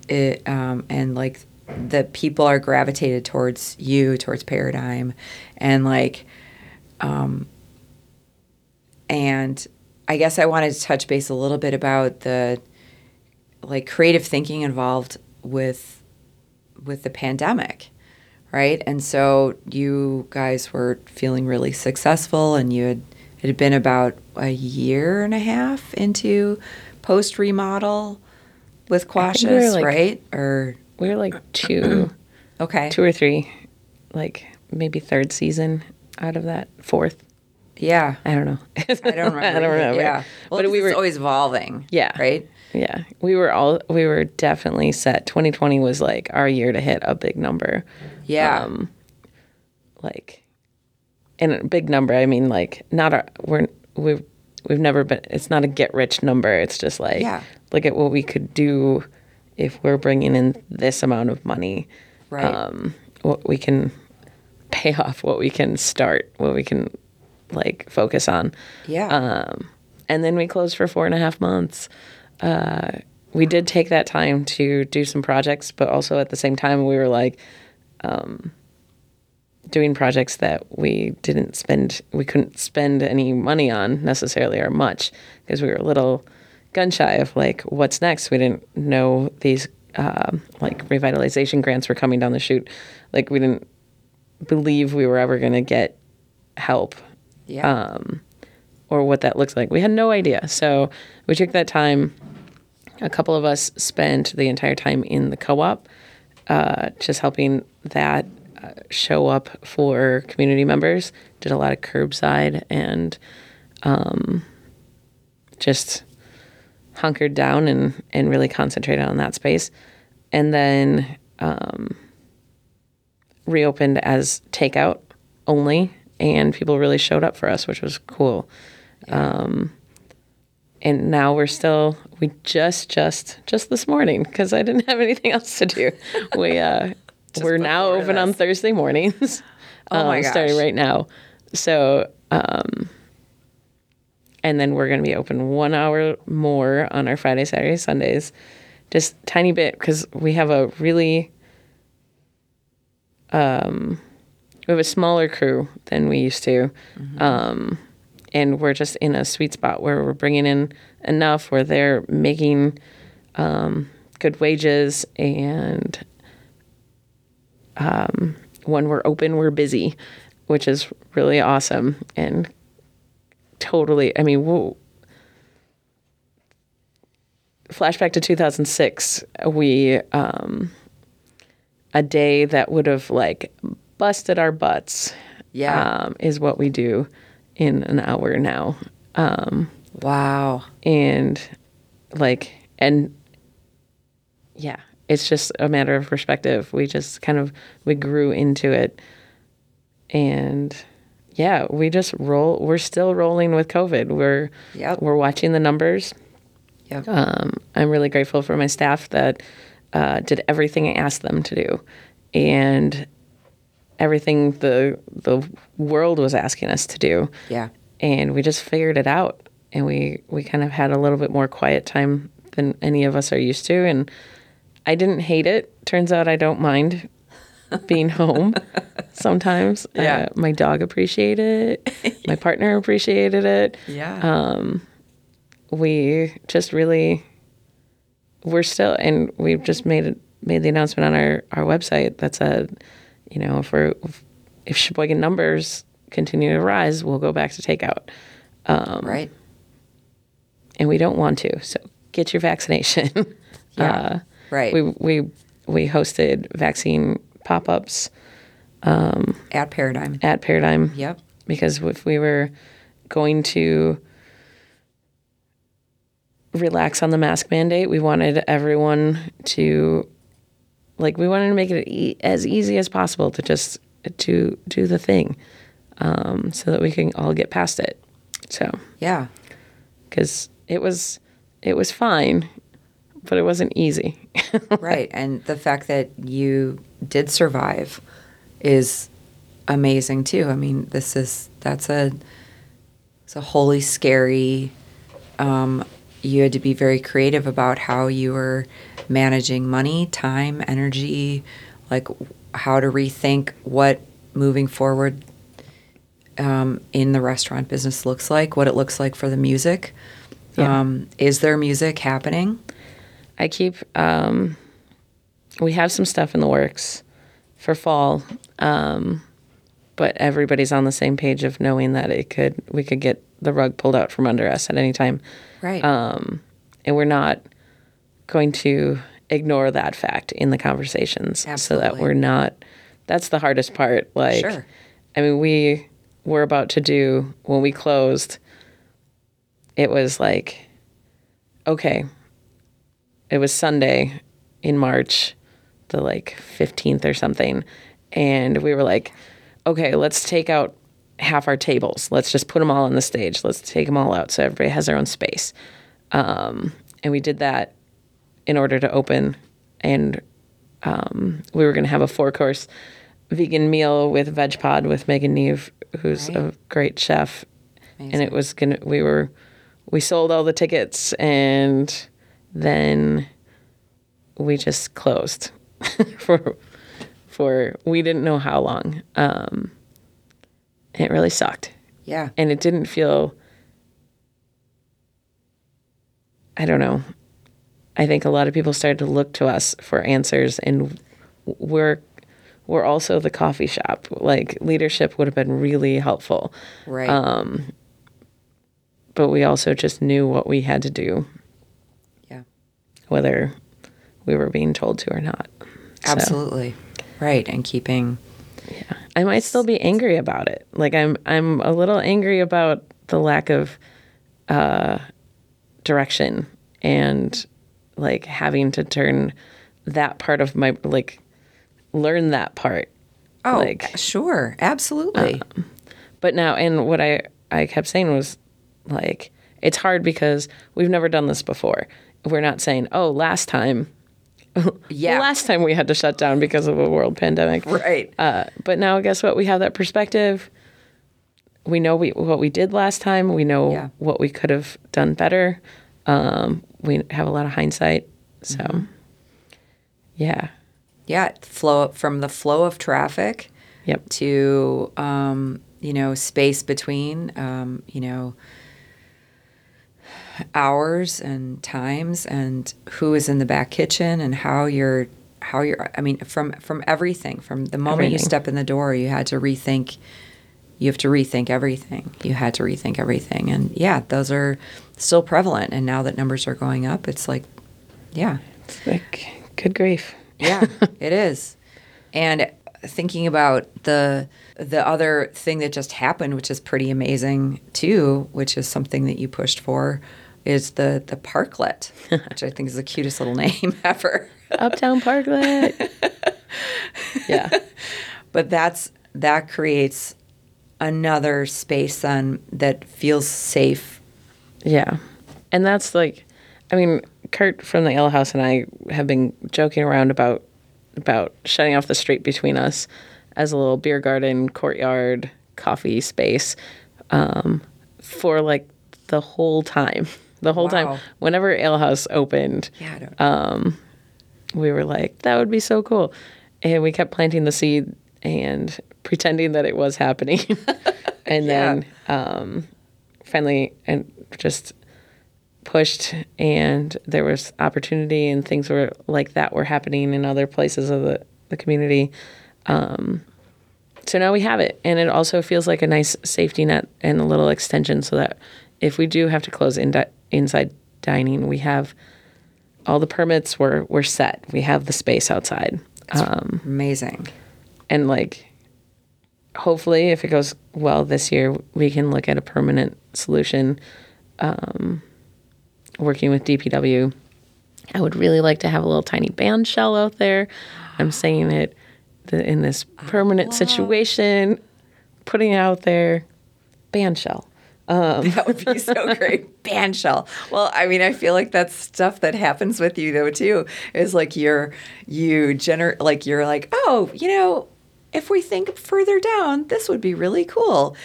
it, um, and like the people are gravitated towards you towards paradigm and like um, and i guess i wanted to touch base a little bit about the like creative thinking involved with with the pandemic right? And so you guys were feeling really successful, and you had it had been about a year and a half into post remodel with think we Quashes, like- right? Or we were like two <clears throat> okay, two or three like maybe third season out of that fourth Yeah. I don't know. <laughs> I don't remember. <laughs> I don't remember. Yeah. Well, but we were always evolving. Yeah. Right? Yeah. We were all we were definitely set. 2020 was like our year to hit a big number. Yeah. Um, like and a big number, I mean like not a we're we've we've never been it's not a get rich number. It's just like Yeah. look at what we could do if we're bringing in this amount of money. Right. Um what we can pay <laughs> off, what we can start, what we can like focus on. yeah. Um, and then we closed for four and a half months. Uh, we did take that time to do some projects, but also at the same time, we were like um, doing projects that we didn't spend, we couldn't spend any money on necessarily or much because we were a little gun shy of like what's next. We didn't know these um, like revitalization grants were coming down the chute. Like we didn't believe we were ever going to get help yeah. um, or what that looks like. We had no idea. So we took that time. A couple of us spent the entire time in the co op, uh, just helping that uh, show up for community members. Did a lot of curbside and um, just hunkered down and, and really concentrated on that space. And then um, reopened as takeout only and people really showed up for us, which was cool. Um, and now we're still we just just just this morning because I didn't have anything else to do. <laughs> We uh, we're now open on. Thursday mornings. <laughs> Oh my um, starting right now. So um, and then we're going to be open one hour more on our Friday, Saturday, Sundays, just tiny bit because we have a really um, we have a smaller crew than we used to, um, and we're just in a sweet spot where we're bringing in enough where they're making um, good wages and um, when we're open, we're busy, which is really awesome and totally. I mean, we'll, flashback to 2006, we um, a day that would have like busted our butts. Yeah. um, is what we do in an hour now, wow. and like and yeah, it's just a matter of perspective. We just kind of we grew into it, and yeah, we just roll. We're still rolling with COVID. We're Yep. we're watching the numbers. Yep. Um, I'm really grateful for my staff that uh, did everything I asked them to do, and everything the the world was asking us to do. yeah. And we just figured it out, and we we kind of had a little bit more quiet time than any of us are used to, and I didn't hate it. Turns out I don't mind <laughs> being home sometimes. <laughs> Yeah. Uh, my dog appreciated it. My partner appreciated it <laughs> Yeah. we just really we're still and we've just made it made the announcement on our our website that said you know if we're if if Sheboygan numbers continue to rise we'll go back to takeout um, right. and we don't want to so get your vaccination <laughs> Yeah. Uh, right. we we we hosted vaccine pop-ups um, At Paradigm. at Paradigm Yep. because if we were going to relax on the mask mandate, we wanted everyone to like we wanted to make it e- as easy as possible to just to do the thing, um, so that we can all get past it. So Yeah. because it was it was fine, but it wasn't easy. <laughs> right. And the fact that you did survive is amazing too. I mean, this is that's a it's a wholly scary. Um, you had to be very creative about how you were managing money, time, energy, like how to rethink what moving forward um, in the restaurant business looks like, what it looks like for the music. Yeah. Um, is there music happening? I keep um, we have some stuff in the works for fall, um, but everybody's on the same page of knowing that it could we could get the rug pulled out from under us at any time, Right. Um, and we're not going to ignore that fact in the conversations Absolutely. so that we're not. That's the hardest part. Like, Sure. I mean, we were about to do when we closed, it was like, okay, it was Sunday in March, the like 15th or something. And we were like, okay, let's take out half our tables. Let's just put them all on the stage. Let's take them all out so everybody has their own space. Um, and we did that in order to open. And um, we were going to have a four course vegan meal with Veg Pod with Megan Neve, who's right. a great chef. Amazing. And it was going to, we were, we sold all the tickets and then we just closed <laughs> for, for, we didn't know how long. Um, it really sucked. Yeah. And it didn't feel, I don't know. I think a lot of people started to look to us for answers, and we're we're also the coffee shop. Like leadership would have been really helpful, right? Um, but we also just knew what we had to do. Yeah, whether we were being told to or not. Absolutely, so. right. And keeping. Yeah, I might still be angry about it. Like I'm, I'm a little angry about the lack of uh, direction and like having to turn that part of my like learn that part. Oh, like sure, absolutely. Um, but now, and what I I kept saying was like it's hard because we've never done this before. We're not saying, oh, last time. <laughs> Yeah. last time we had to shut down because of a world pandemic. Right. Uh, but now, guess what? We have that perspective. We know we, what we did last time. We know yeah. what we could have done better. Um, we have a lot of hindsight. So, mm-hmm. yeah. Yeah. Flow from the flow of traffic yep. to, um, you know, space between, um, you know, hours and times and who is in the back kitchen and how you're how you're i mean from from everything from the moment everything. you step in the door you had to rethink you have to rethink everything you had to rethink everything and yeah those are still prevalent. And now that numbers are going up, it's like, yeah. It's like, good grief. yeah, it is. And thinking about the the other thing that just happened, which is pretty amazing too, which is something that you pushed for, is the the parklet, <laughs> which I think is the cutest little name <laughs> ever. Uptown Parklet. <laughs> yeah. But that's that creates another space then that feels safe yeah. And that's like, I mean, Kurt from the Ale House and I have been joking around about about shutting off the street between us as a little beer garden, courtyard, coffee space um, for like the whole time. The whole wow. time, whenever Ale House opened, yeah, um, we were like, that would be so cool. And we kept planting the seed and <laughs> pretending that it was happening. <laughs> and yeah. then um, finally, and just pushed and there was opportunity and things were like that were happening in other places of the, the community. Um, so now we have it. And it also feels like a nice safety net and a little extension so that if we do have to close in di- inside dining, we have all the permits We're we're set. We have the space outside. Um, amazing. And like, hopefully, if it goes well this year, we can look at a permanent solution um, working with DPW. I would really like to have a little tiny band shell out there. I'm saying it the, in this permanent <gasps> situation, putting it out there, band shell. Um. <laughs> That would be so <laughs> great. Band shell. Well, I mean, I feel like that's stuff that happens with you though too. Is like you're you gener like you're like, oh, you know, if we think further down, this would be really cool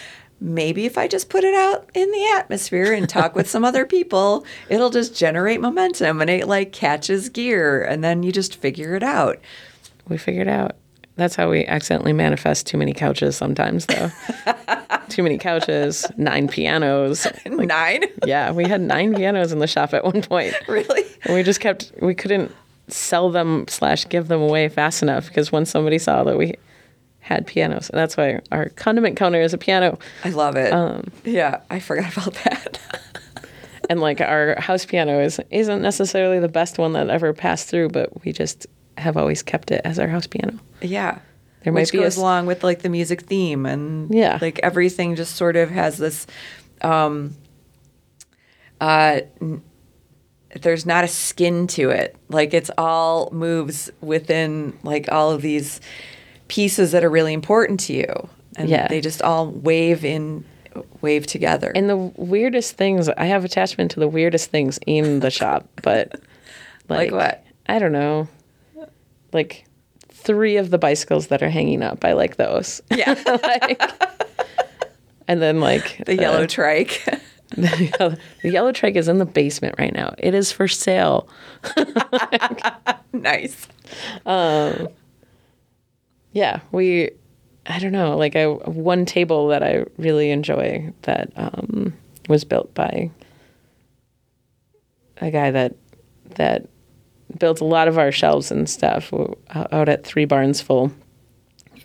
maybe if I just put it out in the atmosphere and talk with some other people, it'll just generate momentum and it like catches gear and then you just figure it out. We figured out. That's how we accidentally manifest too many couches sometimes though. <laughs> too many couches, nine pianos. <laughs> Like, nine? yeah, we had nine pianos in the shop at one point. Really? And we just kept we couldn't sell them slash give them away fast enough because once somebody saw that we had pianos. And that's why our condiment counter is a piano. I love it. Um, yeah, I forgot about that. <laughs> and like our house piano is isn't necessarily the best one that ever passed through, but we just have always kept it as our house piano. Yeah. there which might be goes a, along with like the music theme and Yeah. like everything just sort of has this um uh n- there's not a skin to it like it's all moves within like all of these pieces that are really important to you and Yeah. they just all wave in wave together and the weirdest things. I have attachment to the weirdest things in the shop, but <laughs> Like what? I don't know. Like three of the bicycles that are hanging up. I like those. yeah <laughs> like, and then like <laughs> the yellow trike <laughs> the yellow, the yellow trike is in the basement right now. It is for sale. nice Yeah, we. I don't know. Like I one table that I really enjoy that um, was built by a guy that that built a lot of our shelves and stuff out at Three Barns Full,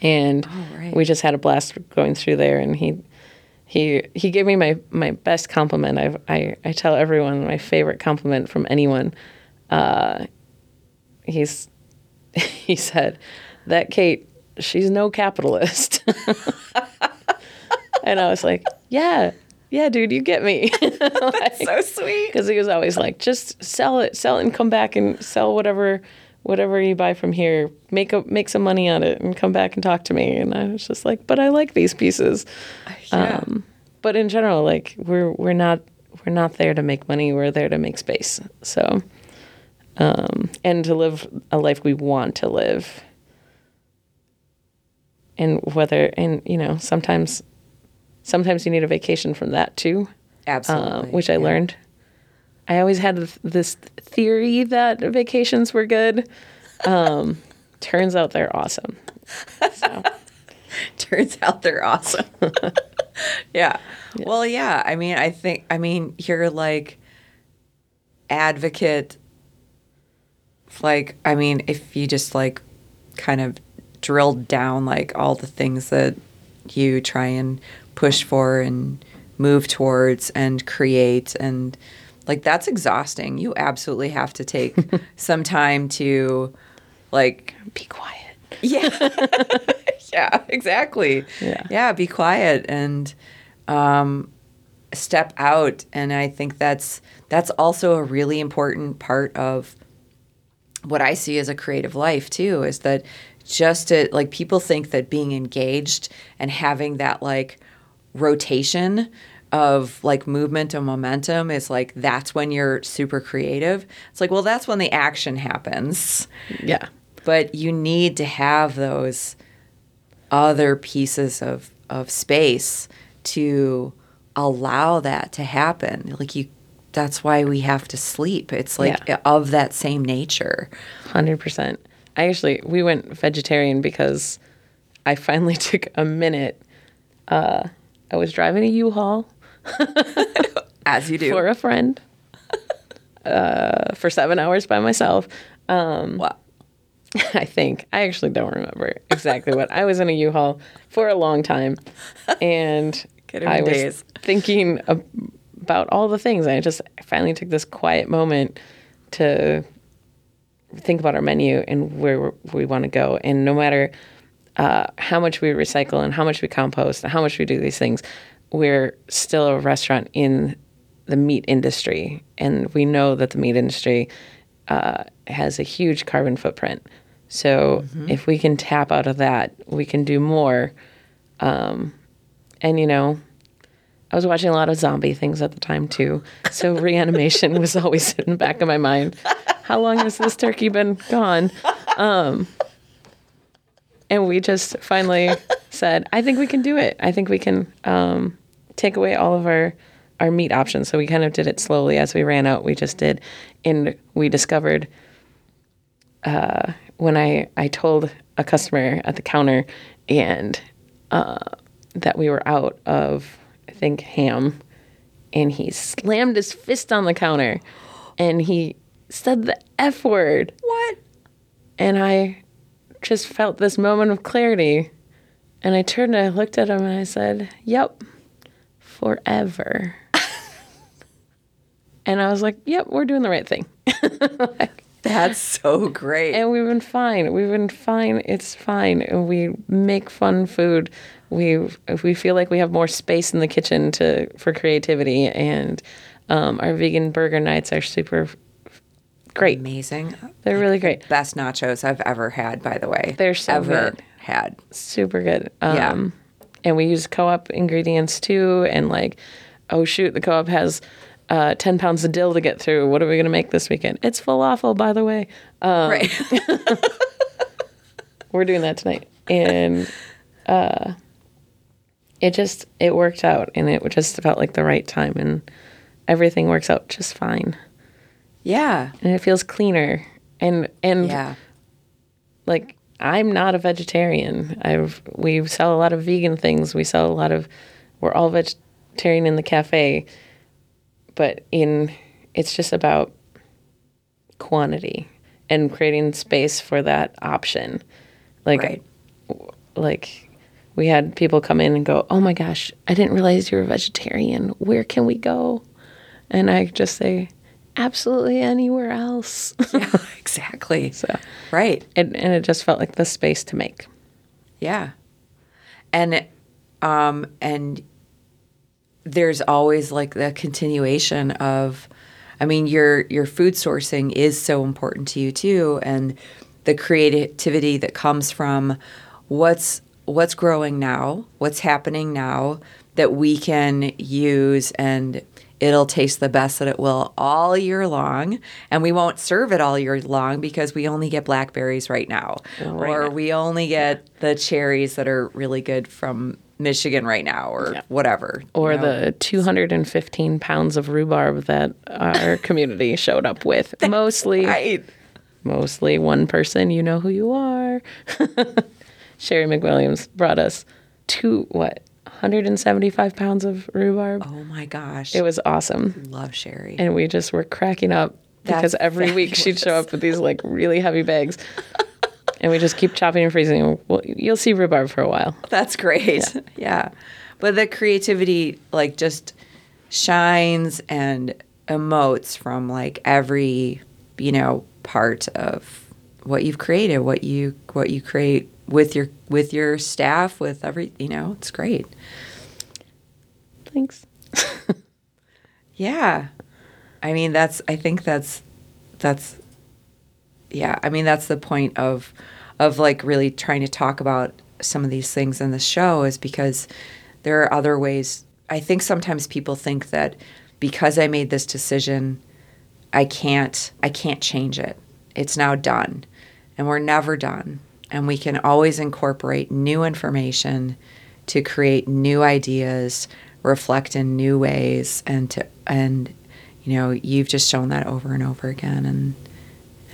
and Oh, right. we just had a blast going through there. And he he he gave me my my best compliment. I I I tell everyone my favorite compliment from anyone. Uh, he's <laughs> he said that Kate she's no capitalist. <laughs> and I was like, yeah, yeah, dude, you get me. <laughs> <laughs> That's so sweet Because he was always like, just sell it, sell it, and come back and sell whatever, whatever you buy from here. Make a make some money on it, and come back and talk to me. And I was just like, but I like these pieces. yeah. Um, but in general, like we're we're not we're not there to make money. We're there to make space. So, um, and to live a life we want to live. And whether and you know sometimes, sometimes you need a vacation from that too absolutely uh, which I Yeah. learned. I always had this theory that vacations were good. Um, <laughs> turns out they're awesome. So, <laughs> turns out they're awesome. <laughs> yeah. Well, yeah. I mean, I think, I mean, you're like advocate. Like, I mean, if you just like kind of drilled down like all the things that you try and push for and move towards and create and like that's exhausting. You absolutely have to take <laughs> some time to like be quiet. yeah. <laughs> yeah, exactly. Yeah. Yeah, be quiet and um, step out. And I think that's that's also a really important part of what I see as a creative life too, is that just to, like people think that being engaged and having that like rotation of like movement and momentum is like that's when you're super creative. It's like, well, that's when the action happens Yeah. but you need to have those other pieces of, of space to allow that to happen like you that's why we have to sleep it's like Yeah. of that same nature Hundred percent. I actually we went vegetarian because I finally <laughs> took a minute. Uh, I was driving a U-Haul <laughs> as you do for a friend <laughs> uh, for seven hours by myself. wow. <laughs> I think. I actually don't remember exactly what. I was in a U-Haul for a long time and I was days. thinking about all the things. I just finally took this quiet moment to think about our menu and where we want to go. And no matter uh, how much we recycle and how much we compost and how much we do these things, we're still a restaurant in the meat industry. And we know that the meat industry uh, has a huge carbon footprint. So if we can tap out of that, we can do more. Um, and, you know, I was watching a lot of zombie things at the time too. So <laughs> reanimation was always in the back of my mind. How long has this turkey been gone? Um, and we just finally <laughs> said, I think we can do it. I think we can um, take away all of our our meat options. So we kind of did it slowly as we ran out. We just did, and we discovered uh, when I I told a customer at the counter and uh, that we were out of I think ham, and he slammed his fist on the counter, and he said the f word, what and I just felt this moment of clarity. And I turned and I looked at him and I said, Yep, forever. <laughs> and I was like, Yep, we're doing the right thing. <laughs> That's so great. and we've been fine. We've been fine. It's fine. And we make fun food. We we feel like we have more space in the kitchen to for creativity. And um, our vegan burger nights are super great. Amazing. They're really great. Best nachos I've ever had, by the way. They're so ever good. had. Super good. Um, Yeah. And we use co-op ingredients too. And like, oh shoot, the co-op has uh, 10 pounds of dill to get through. What are we going to make this weekend? It's falafel, by the way. Um, right. <laughs> We're doing that tonight. And uh, it just, it worked out. And it just felt like the right time. And everything works out just fine. Yeah. And it feels cleaner. And, and Yeah. like I'm not a vegetarian. I've we sell a lot of vegan things. We sell a lot of we're all vegetarian in the cafe. But in it's just about quantity and creating space for that option. Like Right. like we had people come in and go, "Oh my gosh, I didn't realize you were a vegetarian. Where can we go?" And I just say, "Absolutely anywhere else." Yeah, <laughs> <laughs> exactly. so Right. it, and it just felt like the space to make. Yeah. And um and there's always like the continuation of I mean your your food sourcing is so important to you too and the creativity that comes from what's what's growing now, what's happening now that we can use and it'll taste the best that it will all year long and we won't serve it all year long because we only get blackberries right now Right or now. we only get the cherries that are really good from Michigan right now or Yeah. whatever you Or know? the 215 pounds of rhubarb that our <laughs> community showed up with. Mostly, right mostly one person, you know who you are. <laughs> Sherry McWilliams brought us two, what, 175 pounds of rhubarb. oh my gosh It was awesome. love sherry And we just were cracking up because That's every week she'd show up with these like really heavy bags. <laughs> and we just keep chopping and freezing. Well, you'll see rhubarb for a while. That's great. <laughs> Yeah. But the creativity like just shines and emotes from like every, you know, part of what you've created, what you what you create with your with your staff, with every, you know, it's great. Thanks. <laughs> Yeah. I mean, that's I think that's that's yeah, I mean that's the point of of like really trying to talk about some of these things in the show is because there are other ways. I think sometimes people think that because I made this decision, I can't I can't change it. It's now done. And we're never done. And we can always incorporate new information to create new ideas, reflect in new ways and to and you know, you've just shown that over and over again and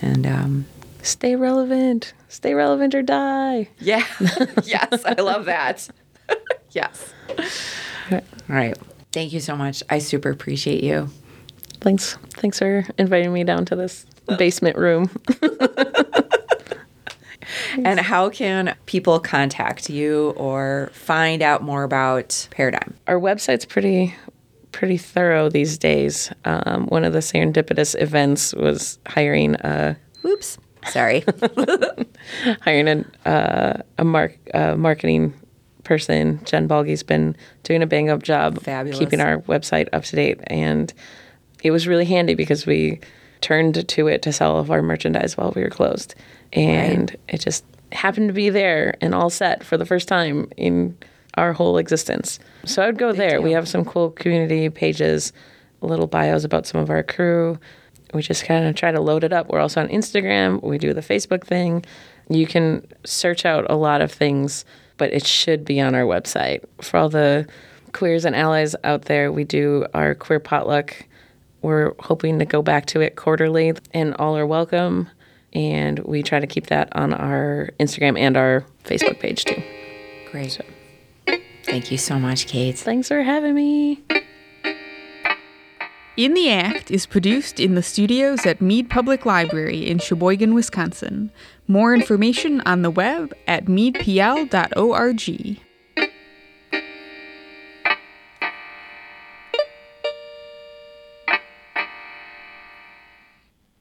and um Stay relevant. Stay relevant or die. yeah. <laughs> yes, I love that. <laughs> yes. All right. Thank you so much. I super appreciate you. Thanks. Thanks for inviting me down to this basement room. <laughs> And how can people contact you or find out more about Paradigm? Our website's pretty pretty thorough these days. Um, one of the serendipitous events was hiring a Whoops. Sorry. <laughs> hiring a uh, a mark uh, marketing person. Jen Balgi's been doing a bang up job Fabulous. keeping our website up to date, and it was really handy because we turned to it to sell all of our merchandise while we were closed, and it just happened to be there and all set for the first time in our whole existence. So I'd go there. We have some cool community pages, little bios about some of our crew. We just kind of try to load it up. We're also on Instagram. We do the Facebook thing. You can search out a lot of things, but it should be on our website. For all the queers and allies out there, we do our queer potluck. We're hoping to go back to it quarterly, and all are welcome. And we try to keep that on our Instagram and our Facebook page too. Great. So. Thank you so much, Kate. Thanks for having me. In the Act is produced in the studios at Mead Public Library in Sheboygan, Wisconsin. More information on the web at meadpl.org.